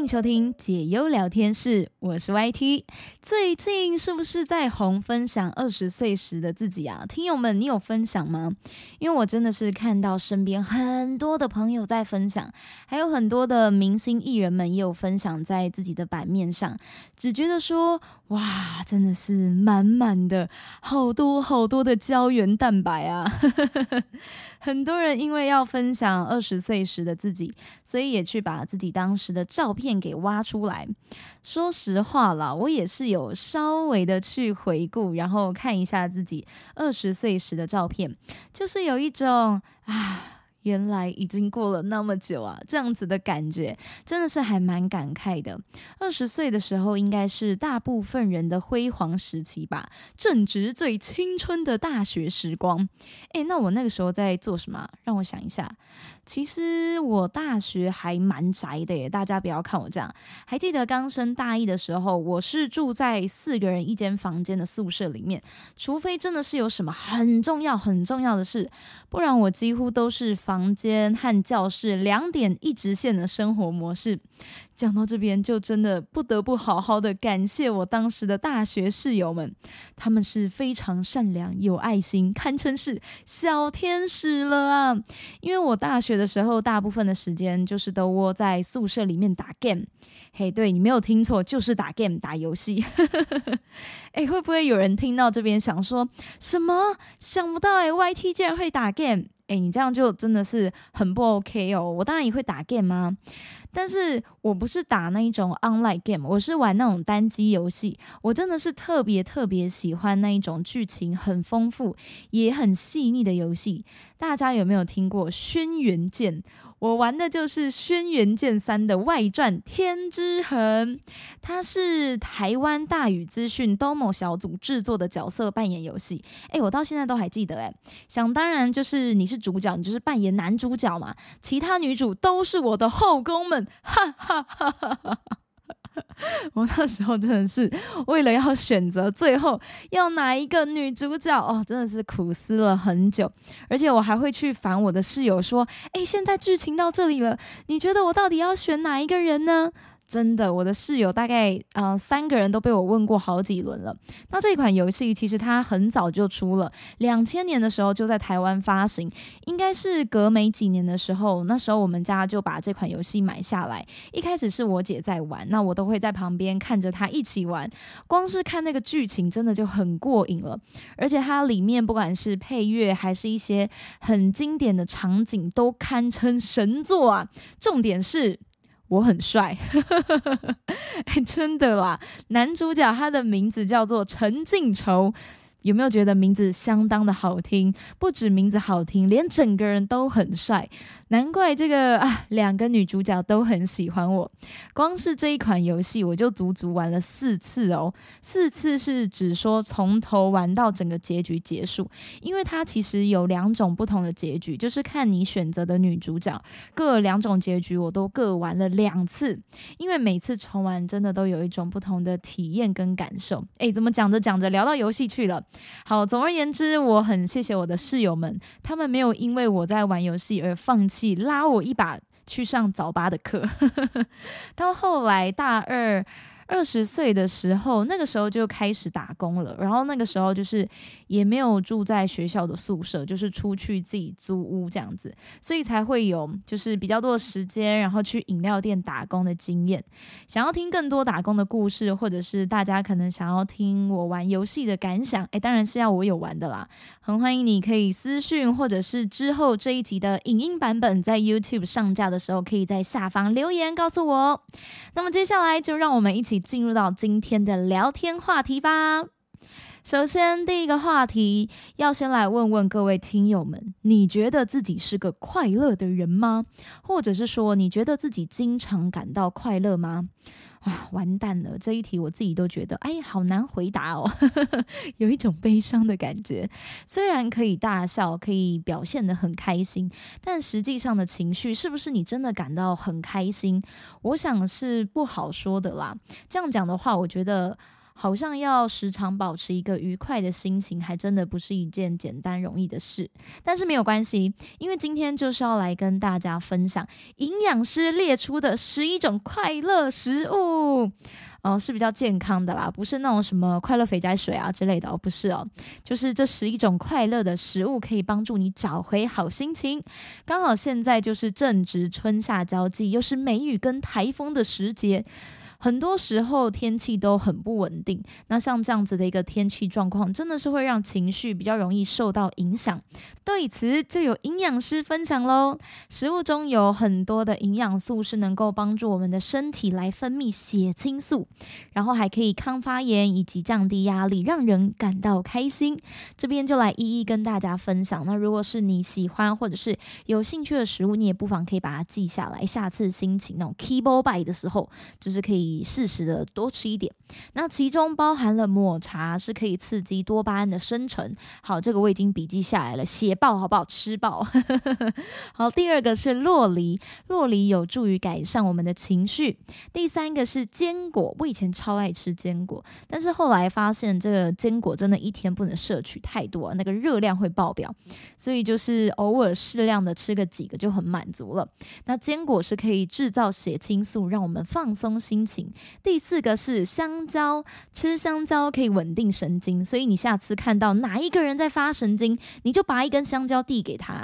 迎收听解忧聊天室，我是 YT。最近是不是在红分享二十岁时的自己啊？听友们，你有分享吗？因为我真的是看到身边很多的朋友在分享，还有很多的明星艺人们也有分享在自己的版面上，只觉得说，哇，真的是满满的好多好多的胶原蛋白啊！很多人因为要分享二十岁时的自己，所以也去把自己当时的照片给挖出来。说实话啦，我也是有稍微的去回顾，然后看一下自己二十岁时的照片，就是有一种啊。原来已经过了那么久啊，这样子的感觉真的是还蛮感慨的。二十岁的时候，应该是大部分人的辉煌时期吧，正值最青春的大学时光。诶，那我那个时候在做什么？让我想一下。其实我大学还蛮宅的耶，大家不要看我这样。还记得刚升大一的时候，我是住在四个人一间房间的宿舍里面，除非真的是有什么很重要很重要的事，不然我几乎都是房间和教室两点一直线的生活模式。讲到这边，就真的不得不好好的感谢我当时的大学室友们，他们是非常善良、有爱心，堪称是小天使了啊！因为我大学的时候，大部分的时间就是都窝在宿舍里面打 game。嘿，对你没有听错，就是打 game、打游戏。哎，会不会有人听到这边想说什么？想不到哎，YT 竟然会打 game！哎，你这样就真的是很不 OK 哦。我当然也会打 game 啊？但是我不是打那一种 online game，我是玩那种单机游戏。我真的是特别特别喜欢那一种剧情很丰富也很细腻的游戏。大家有没有听过《轩辕剑》？我玩的就是《轩辕剑三》的外传《天之痕》，它是台湾大宇资讯 Domo 小组制作的角色扮演游戏。诶，我到现在都还记得。诶，想当然就是你是主角，你就是扮演男主角嘛，其他女主都是我的后宫们，哈哈哈哈哈哈。我那时候真的是为了要选择最后要哪一个女主角哦，真的是苦思了很久，而且我还会去烦我的室友说：“哎，现在剧情到这里了，你觉得我到底要选哪一个人呢？”真的，我的室友大概呃三个人都被我问过好几轮了。那这款游戏其实它很早就出了，两千年的时候就在台湾发行，应该是隔没几年的时候，那时候我们家就把这款游戏买下来。一开始是我姐在玩，那我都会在旁边看着她一起玩。光是看那个剧情，真的就很过瘾了。而且它里面不管是配乐，还是一些很经典的场景，都堪称神作啊。重点是。我很帅，哎，真的啦！男主角他的名字叫做陈靖仇。有没有觉得名字相当的好听？不止名字好听，连整个人都很帅。难怪这个啊，两个女主角都很喜欢我。光是这一款游戏，我就足足玩了四次哦。四次是指说从头玩到整个结局结束，因为它其实有两种不同的结局，就是看你选择的女主角。各两种结局我都各玩了两次，因为每次重玩真的都有一种不同的体验跟感受。诶，怎么讲着讲着聊到游戏去了？好，总而言之，我很谢谢我的室友们，他们没有因为我在玩游戏而放弃，拉我一把去上早八的课。到后来大二。二十岁的时候，那个时候就开始打工了。然后那个时候就是也没有住在学校的宿舍，就是出去自己租屋这样子，所以才会有就是比较多的时间，然后去饮料店打工的经验。想要听更多打工的故事，或者是大家可能想要听我玩游戏的感想，诶，当然是要我有玩的啦。很欢迎你可以私讯，或者是之后这一集的影音版本在 YouTube 上架的时候，可以在下方留言告诉我。那么接下来就让我们一起。进入到今天的聊天话题吧。首先，第一个话题要先来问问各位听友们：你觉得自己是个快乐的人吗？或者是说，你觉得自己经常感到快乐吗？啊，完蛋了！这一题我自己都觉得，哎，好难回答哦，有一种悲伤的感觉。虽然可以大笑，可以表现得很开心，但实际上的情绪是不是你真的感到很开心？我想是不好说的啦。这样讲的话，我觉得。好像要时常保持一个愉快的心情，还真的不是一件简单容易的事。但是没有关系，因为今天就是要来跟大家分享营养师列出的十一种快乐食物。哦，是比较健康的啦，不是那种什么快乐肥宅水啊之类的哦，不是哦，就是这十一种快乐的食物可以帮助你找回好心情。刚好现在就是正值春夏交际，又是梅雨跟台风的时节。很多时候天气都很不稳定，那像这样子的一个天气状况，真的是会让情绪比较容易受到影响。对此就有营养师分享喽，食物中有很多的营养素是能够帮助我们的身体来分泌血清素，然后还可以抗发炎以及降低压力，让人感到开心。这边就来一一跟大家分享。那如果是你喜欢或者是有兴趣的食物，你也不妨可以把它记下来，下次心情那种 keyboard by 的时候，就是可以。适时的多吃一点，那其中包含了抹茶，是可以刺激多巴胺的生成。好，这个我已经笔记下来了，写爆好不好？吃爆。好，第二个是洛梨，洛梨有助于改善我们的情绪。第三个是坚果，我以前超爱吃坚果，但是后来发现这个坚果真的一天不能摄取太多，那个热量会爆表，所以就是偶尔适量的吃个几个就很满足了。那坚果是可以制造血清素，让我们放松心情。第四个是香蕉，吃香蕉可以稳定神经，所以你下次看到哪一个人在发神经，你就拔一根香蕉递给他。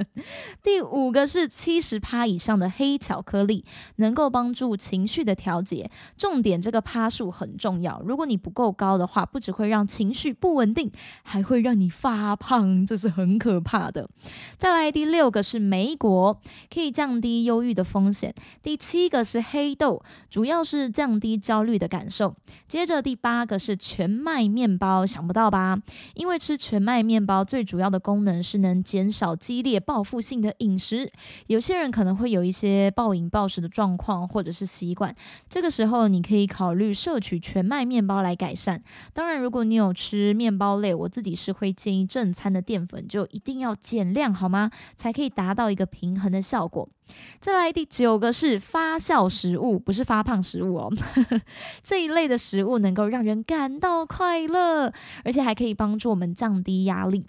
第五个是七十趴以上的黑巧克力，能够帮助情绪的调节，重点这个趴数很重要。如果你不够高的话，不只会让情绪不稳定，还会让你发胖，这是很可怕的。再来第六个是莓果，可以降低忧郁的风险。第七个是黑豆，主要。是降低焦虑的感受。接着第八个是全麦面包，想不到吧？因为吃全麦面包最主要的功能是能减少激烈报复性的饮食。有些人可能会有一些暴饮暴食的状况或者是习惯，这个时候你可以考虑摄取全麦面包来改善。当然，如果你有吃面包类，我自己是会建议正餐的淀粉就一定要减量，好吗？才可以达到一个平衡的效果。再来第九个是发酵食物，不是发胖食物哦。这一类的食物能够让人感到快乐，而且还可以帮助我们降低压力。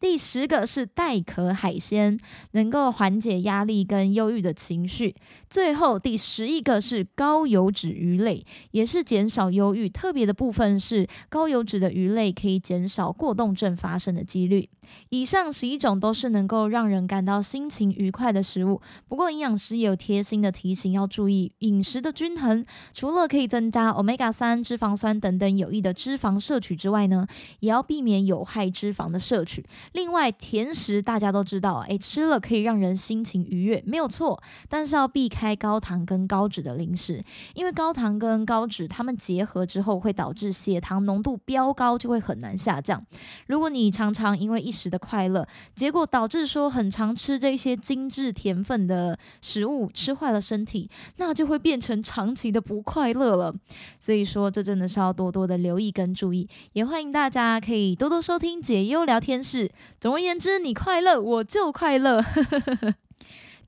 第十个是带壳海鲜，能够缓解压力跟忧郁的情绪。最后第十一个是高油脂鱼类，也是减少忧郁。特别的部分是高油脂的鱼类可以减少过动症发生的几率。以上十一种都是能够让人感到心情愉快的食物。不过营养师也有贴心的提醒，要注意饮食的均衡。除了可以增加 omega 三脂肪酸等等有益的脂肪摄取之外呢，也要避免有害脂肪的摄取。另外，甜食大家都知道，诶，吃了可以让人心情愉悦，没有错。但是要避开高糖跟高脂的零食，因为高糖跟高脂它们结合之后会导致血糖浓度飙高，就会很难下降。如果你常常因为一时的快乐，结果导致说很常吃这些精致甜粉的食物，吃坏了身体，那就会变成长期的不快乐了。所以说，这真的是要多多的留意跟注意。也欢迎大家可以多多收听解忧聊天。室，总而言之，你快乐，我就快乐。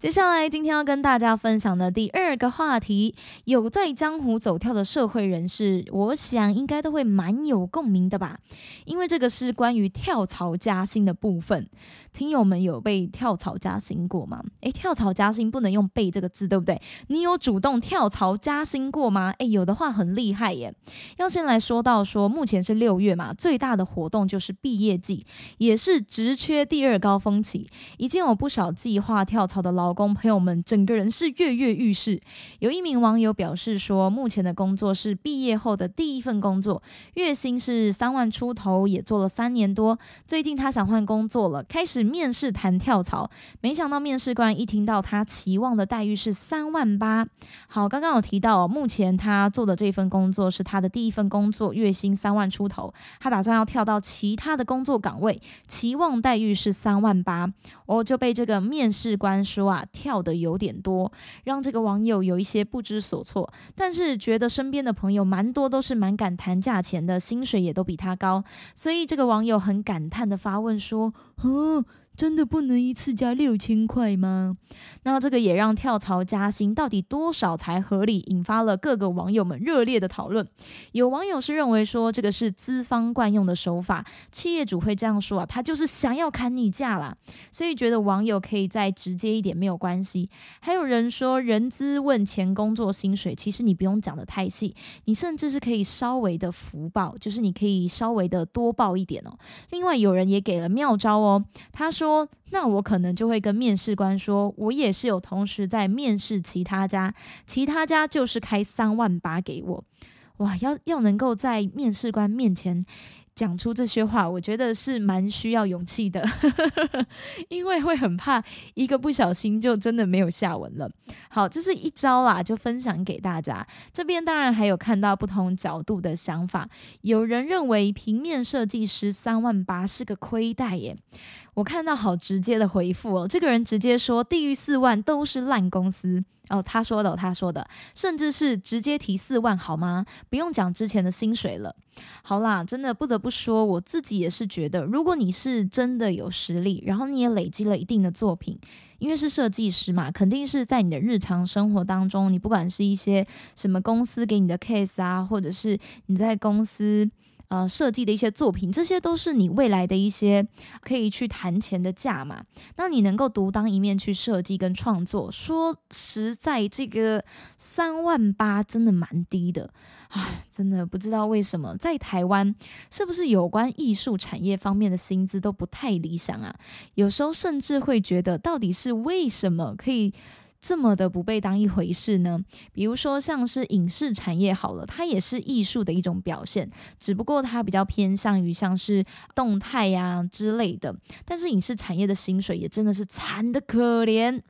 接下来，今天要跟大家分享的第二个话题，有在江湖走跳的社会人士，我想应该都会蛮有共鸣的吧，因为这个是关于跳槽加薪的部分。听友们有被跳槽加薪过吗？诶，跳槽加薪不能用被这个字，对不对？你有主动跳槽加薪过吗？诶，有的话很厉害耶。要先来说到说，目前是六月嘛，最大的活动就是毕业季，也是职缺第二高峰期，已经有不少计划跳槽的老劳工朋友们，整个人是跃跃欲试。有一名网友表示说，目前的工作是毕业后的第一份工作，月薪是三万出头，也做了三年多，最近他想换工作了，开始。面试谈跳槽，没想到面试官一听到他期望的待遇是三万八。好，刚刚有提到，目前他做的这份工作是他的第一份工作，月薪三万出头。他打算要跳到其他的工作岗位，期望待遇是三万八。我就被这个面试官说啊，跳的有点多，让这个网友有一些不知所措。但是觉得身边的朋友蛮多都是蛮敢谈价钱的，薪水也都比他高，所以这个网友很感叹的发问说：“嗯。”真的不能一次加六千块吗？那这个也让跳槽加薪到底多少才合理，引发了各个网友们热烈的讨论。有网友是认为说这个是资方惯用的手法，企业主会这样说啊，他就是想要砍你价啦，所以觉得网友可以再直接一点没有关系。还有人说人资问前工作薪水，其实你不用讲的太细，你甚至是可以稍微的福报，就是你可以稍微的多报一点哦。另外有人也给了妙招哦，他说。说那我可能就会跟面试官说，我也是有同时在面试其他家，其他家就是开三万八给我，哇，要要能够在面试官面前。讲出这些话，我觉得是蛮需要勇气的，因为会很怕一个不小心就真的没有下文了。好，这是一招啦，就分享给大家。这边当然还有看到不同角度的想法，有人认为平面设计师三万八是个亏待耶。我看到好直接的回复哦，这个人直接说地狱四万都是烂公司哦，他说的，他说的，甚至是直接提四万好吗？不用讲之前的薪水了。好啦，真的不得不说，我自己也是觉得，如果你是真的有实力，然后你也累积了一定的作品，因为是设计师嘛，肯定是在你的日常生活当中，你不管是一些什么公司给你的 case 啊，或者是你在公司。呃，设计的一些作品，这些都是你未来的一些可以去谈钱的价嘛。那你能够独当一面去设计跟创作，说实在，这个三万八真的蛮低的，唉，真的不知道为什么在台湾是不是有关艺术产业方面的薪资都不太理想啊？有时候甚至会觉得，到底是为什么可以？这么的不被当一回事呢？比如说像是影视产业好了，它也是艺术的一种表现，只不过它比较偏向于像是动态呀之类的。但是影视产业的薪水也真的是惨的可怜。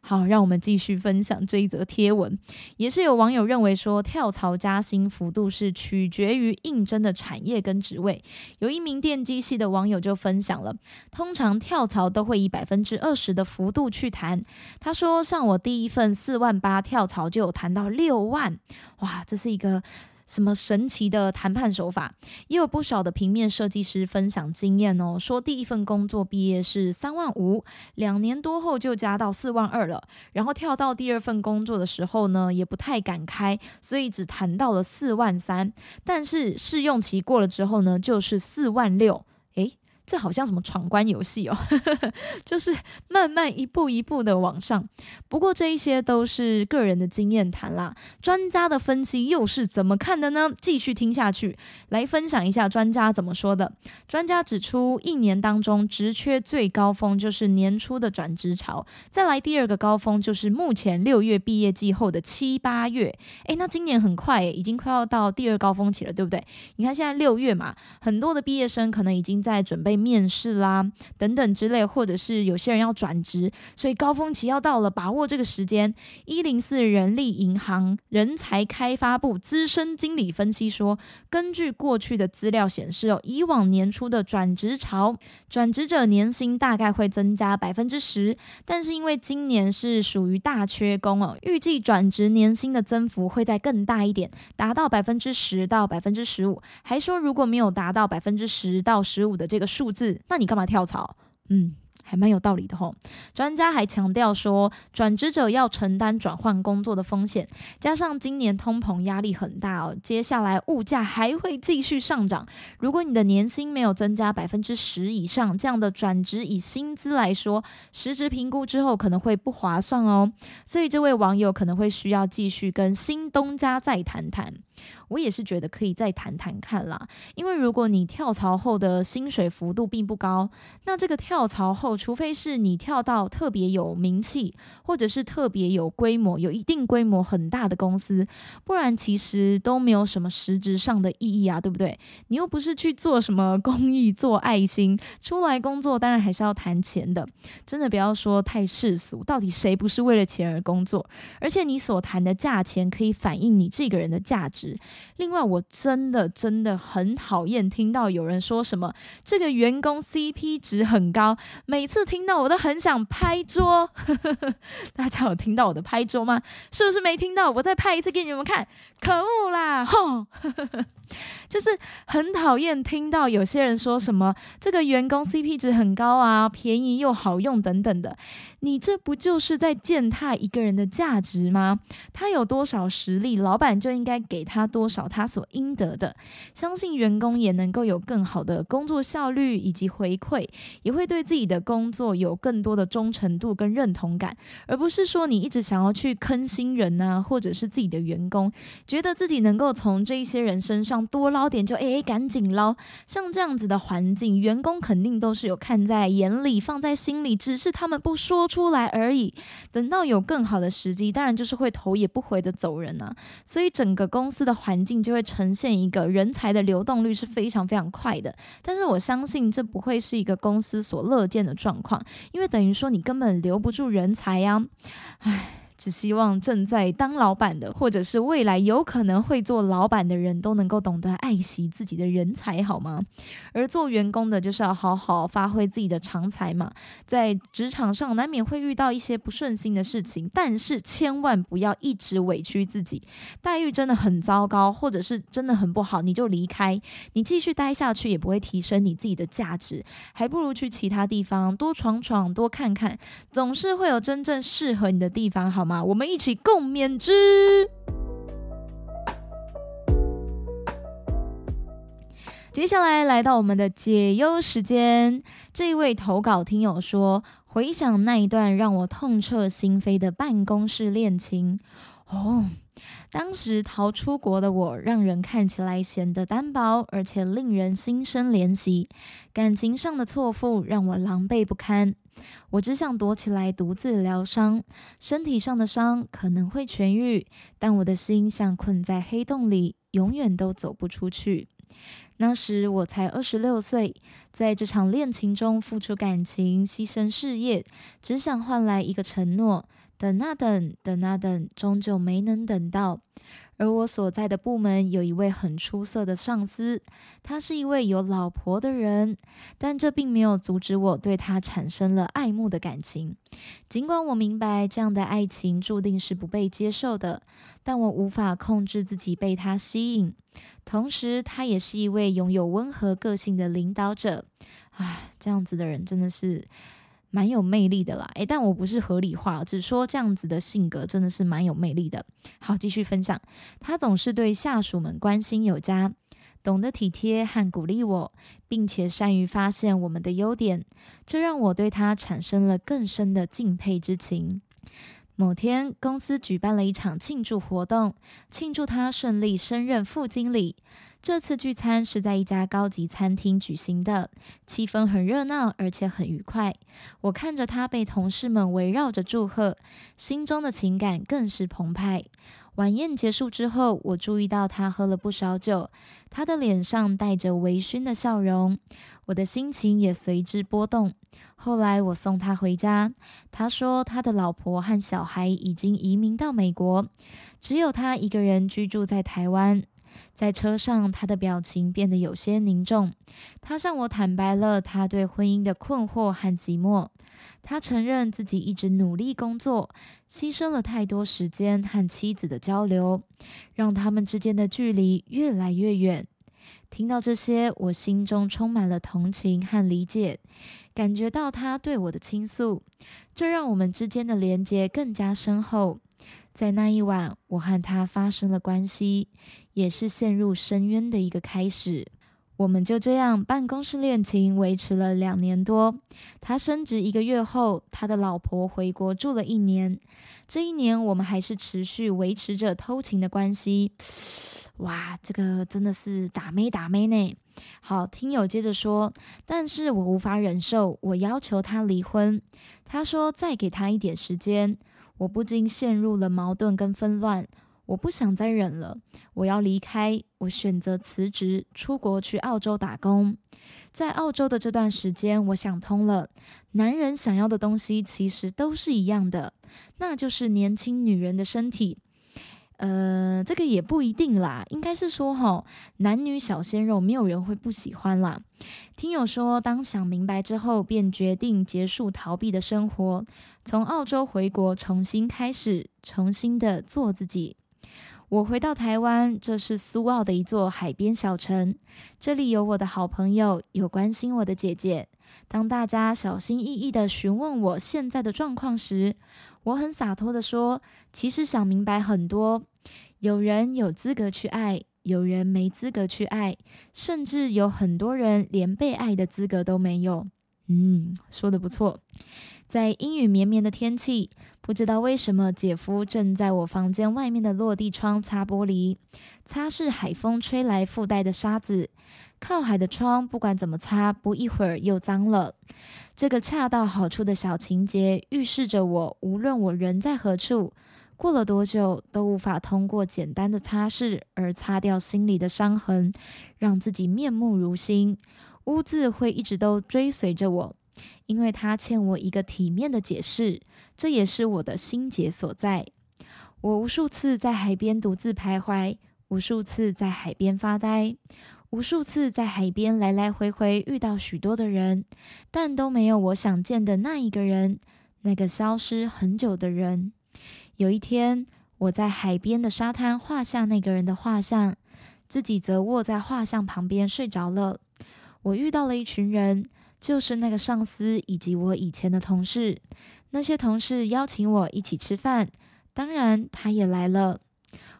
好，让我们继续分享这一则贴文。也是有网友认为说，跳槽加薪幅度是取决于应征的产业跟职位。有一名电机系的网友就分享了，通常跳槽都会以百分之二十的幅度去谈。他说，像我第一份四万八跳槽就有谈到六万，哇，这是一个。什么神奇的谈判手法？也有不少的平面设计师分享经验哦，说第一份工作毕业是三万五，两年多后就加到四万二了，然后跳到第二份工作的时候呢，也不太敢开，所以只谈到了四万三，但是试用期过了之后呢，就是四万六，诶。这好像什么闯关游戏哦，就是慢慢一步一步的往上。不过这一些都是个人的经验谈啦，专家的分析又是怎么看的呢？继续听下去，来分享一下专家怎么说的。专家指出，一年当中职缺最高峰就是年初的转职潮，再来第二个高峰就是目前六月毕业季后的七八月。诶，那今年很快，已经快要到第二高峰期了，对不对？你看现在六月嘛，很多的毕业生可能已经在准备。面试啦，等等之类，或者是有些人要转职，所以高峰期要到了，把握这个时间。一零四人力银行人才开发部资深经理分析说，根据过去的资料显示哦，以往年初的转职潮，转职者年薪大概会增加百分之十，但是因为今年是属于大缺工哦，预计转职年薪的增幅会再更大一点，达到百分之十到百分之十五。还说如果没有达到百分之十到十五的这个数。数字，那你干嘛跳槽？嗯。还蛮有道理的吼。专家还强调说，转职者要承担转换工作的风险，加上今年通膨压力很大哦，接下来物价还会继续上涨。如果你的年薪没有增加百分之十以上，这样的转职以薪资来说，实质评估之后可能会不划算哦。所以这位网友可能会需要继续跟新东家再谈谈。我也是觉得可以再谈谈看啦，因为如果你跳槽后的薪水幅度并不高，那这个跳槽后。除非是你跳到特别有名气，或者是特别有规模、有一定规模很大的公司，不然其实都没有什么实质上的意义啊，对不对？你又不是去做什么公益、做爱心，出来工作当然还是要谈钱的。真的不要说太世俗，到底谁不是为了钱而工作？而且你所谈的价钱可以反映你这个人的价值。另外，我真的真的很讨厌听到有人说什么这个员工 CP 值很高，每次听到我都很想拍桌，大家有听到我的拍桌吗？是不是没听到？我再拍一次给你们看，可恶啦！吼，就是很讨厌听到有些人说什么这个员工 CP 值很高啊，便宜又好用等等的。你这不就是在践踏一个人的价值吗？他有多少实力，老板就应该给他多少他所应得的。相信员工也能够有更好的工作效率以及回馈，也会对自己的工作有更多的忠诚度跟认同感，而不是说你一直想要去坑新人啊，或者是自己的员工，觉得自己能够从这一些人身上多捞点就诶赶紧捞。像这样子的环境，员工肯定都是有看在眼里，放在心里，只是他们不说。出来而已，等到有更好的时机，当然就是会头也不回的走人啊。所以整个公司的环境就会呈现一个人才的流动率是非常非常快的。但是我相信这不会是一个公司所乐见的状况，因为等于说你根本留不住人才呀，唉。只希望正在当老板的，或者是未来有可能会做老板的人都能够懂得爱惜自己的人才，好吗？而做员工的，就是要好好发挥自己的长才嘛。在职场上难免会遇到一些不顺心的事情，但是千万不要一直委屈自己。待遇真的很糟糕，或者是真的很不好，你就离开。你继续待下去也不会提升你自己的价值，还不如去其他地方多闯闯、多看看，总是会有真正适合你的地方，好。吗？我们一起共勉之。接下来来到我们的解忧时间，这一位投稿听友说，回想那一段让我痛彻心扉的办公室恋情。哦，当时逃出国的我，让人看起来显得单薄，而且令人心生怜惜。感情上的错付让我狼狈不堪。我只想躲起来独自疗伤，身体上的伤可能会痊愈，但我的心像困在黑洞里，永远都走不出去。那时我才二十六岁，在这场恋情中付出感情、牺牲事业，只想换来一个承诺。等啊等，等啊等，终究没能等到。而我所在的部门有一位很出色的上司，他是一位有老婆的人，但这并没有阻止我对他产生了爱慕的感情。尽管我明白这样的爱情注定是不被接受的，但我无法控制自己被他吸引。同时，他也是一位拥有温和个性的领导者。唉，这样子的人真的是。蛮有魅力的啦，诶，但我不是合理化，只说这样子的性格真的是蛮有魅力的。好，继续分享，他总是对下属们关心有加，懂得体贴和鼓励我，并且善于发现我们的优点，这让我对他产生了更深的敬佩之情。某天，公司举办了一场庆祝活动，庆祝他顺利升任副经理。这次聚餐是在一家高级餐厅举行的，气氛很热闹，而且很愉快。我看着他被同事们围绕着祝贺，心中的情感更是澎湃。晚宴结束之后，我注意到他喝了不少酒，他的脸上带着微醺的笑容，我的心情也随之波动。后来我送他回家，他说他的老婆和小孩已经移民到美国，只有他一个人居住在台湾。在车上，他的表情变得有些凝重。他向我坦白了他对婚姻的困惑和寂寞。他承认自己一直努力工作，牺牲了太多时间和妻子的交流，让他们之间的距离越来越远。听到这些，我心中充满了同情和理解，感觉到他对我的倾诉，这让我们之间的连结更加深厚。在那一晚，我和他发生了关系，也是陷入深渊的一个开始。我们就这样办公室恋情维持了两年多。他升职一个月后，他的老婆回国住了一年。这一年，我们还是持续维持着偷情的关系。哇，这个真的是打妹打妹呢。好，听友接着说，但是我无法忍受，我要求他离婚。他说再给他一点时间。我不禁陷入了矛盾跟纷乱，我不想再忍了，我要离开。我选择辞职，出国去澳洲打工。在澳洲的这段时间，我想通了，男人想要的东西其实都是一样的，那就是年轻女人的身体。呃，这个也不一定啦，应该是说哈，男女小鲜肉没有人会不喜欢啦。听友说，当想明白之后，便决定结束逃避的生活，从澳洲回国，重新开始，重新的做自己。我回到台湾，这是苏澳的一座海边小城，这里有我的好朋友，有关心我的姐姐。当大家小心翼翼的询问我现在的状况时，我很洒脱的说：“其实想明白很多，有人有资格去爱，有人没资格去爱，甚至有很多人连被爱的资格都没有。”嗯，说的不错。在阴雨绵绵的天气，不知道为什么，姐夫正在我房间外面的落地窗擦玻璃，擦拭海风吹来附带的沙子。靠海的窗，不管怎么擦，不一会儿又脏了。这个恰到好处的小情节，预示着我无论我人在何处，过了多久，都无法通过简单的擦拭而擦掉心里的伤痕，让自己面目如新。污渍会一直都追随着我，因为他欠我一个体面的解释，这也是我的心结所在。我无数次在海边独自徘徊，无数次在海边发呆。无数次在海边来来回回遇到许多的人，但都没有我想见的那一个人，那个消失很久的人。有一天，我在海边的沙滩画下那个人的画像，自己则卧在画像旁边睡着了。我遇到了一群人，就是那个上司以及我以前的同事。那些同事邀请我一起吃饭，当然他也来了。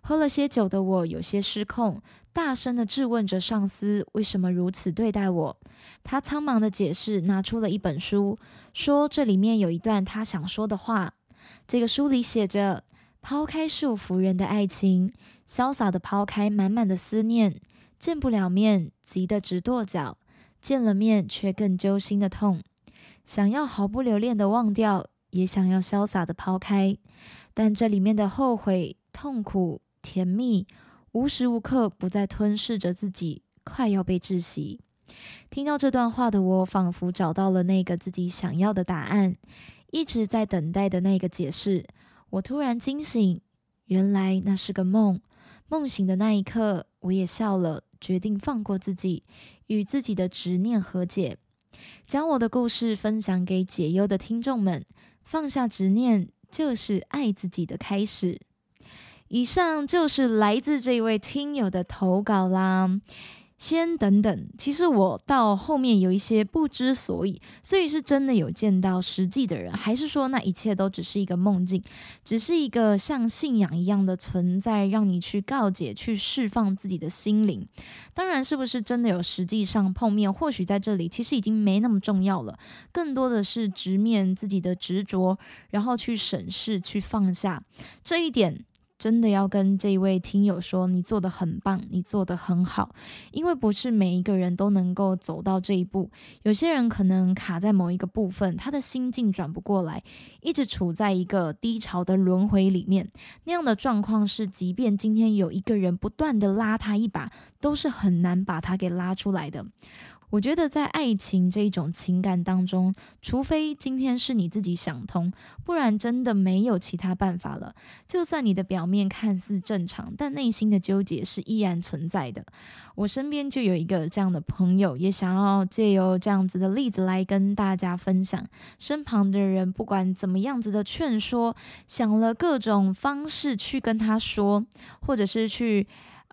喝了些酒的我有些失控。大声的质问着上司为什么如此对待我。他苍忙的解释，拿出了一本书，说这里面有一段他想说的话。这个书里写着：抛开束缚人的爱情，潇洒的抛开满满的思念，见不了面急得直跺脚，见了面却更揪心的痛。想要毫不留恋的忘掉，也想要潇洒的抛开，但这里面的后悔、痛苦、甜蜜。无时无刻不在吞噬着自己，快要被窒息。听到这段话的我，仿佛找到了那个自己想要的答案，一直在等待的那个解释。我突然惊醒，原来那是个梦。梦醒的那一刻，我也笑了，决定放过自己，与自己的执念和解，将我的故事分享给解忧的听众们。放下执念，就是爱自己的开始。以上就是来自这位听友的投稿啦。先等等，其实我到后面有一些不知所以，所以是真的有见到实际的人，还是说那一切都只是一个梦境，只是一个像信仰一样的存在，让你去告解、去释放自己的心灵。当然，是不是真的有实际上碰面，或许在这里其实已经没那么重要了，更多的是直面自己的执着，然后去审视、去放下这一点。真的要跟这位听友说，你做的很棒，你做的很好，因为不是每一个人都能够走到这一步。有些人可能卡在某一个部分，他的心境转不过来，一直处在一个低潮的轮回里面。那样的状况是，即便今天有一个人不断的拉他一把，都是很难把他给拉出来的。我觉得在爱情这一种情感当中，除非今天是你自己想通，不然真的没有其他办法了。就算你的表面看似正常，但内心的纠结是依然存在的。我身边就有一个这样的朋友，也想要借由这样子的例子来跟大家分享。身旁的人不管怎么样子的劝说，想了各种方式去跟他说，或者是去。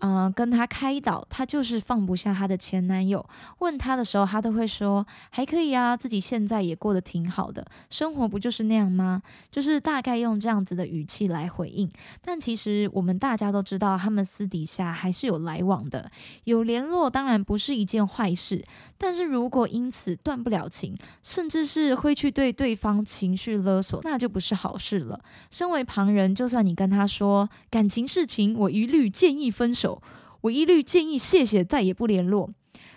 嗯，跟他开导，他就是放不下他的前男友。问他的时候，他都会说还可以啊，自己现在也过得挺好的，生活不就是那样吗？就是大概用这样子的语气来回应。但其实我们大家都知道，他们私底下还是有来往的，有联络，当然不是一件坏事。但是如果因此断不了情，甚至是会去对对方情绪勒索，那就不是好事了。身为旁人，就算你跟他说感情事情，我一律建议分手。我一律建议谢谢，再也不联络。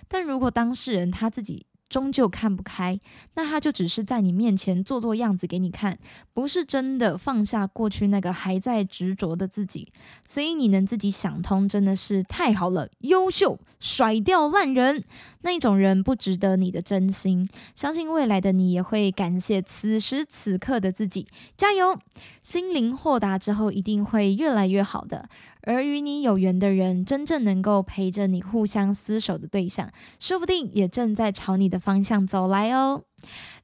但如果当事人他自己，终究看不开，那他就只是在你面前做做样子给你看，不是真的放下过去那个还在执着的自己。所以你能自己想通，真的是太好了，优秀，甩掉烂人那一种人不值得你的真心。相信未来的你也会感谢此时此刻的自己，加油！心灵豁达之后，一定会越来越好的。而与你有缘的人，真正能够陪着你互相厮守的对象，说不定也正在朝你的方向走来哦。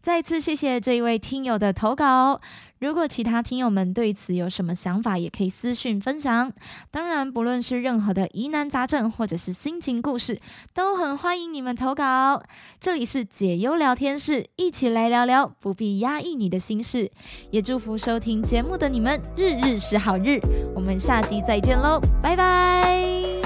再次谢谢这一位听友的投稿。如果其他听友们对此有什么想法，也可以私讯分享。当然，不论是任何的疑难杂症或者是心情故事，都很欢迎你们投稿。这里是解忧聊天室，一起来聊聊，不必压抑你的心事。也祝福收听节目的你们日日是好日。我们下集再见喽，拜拜。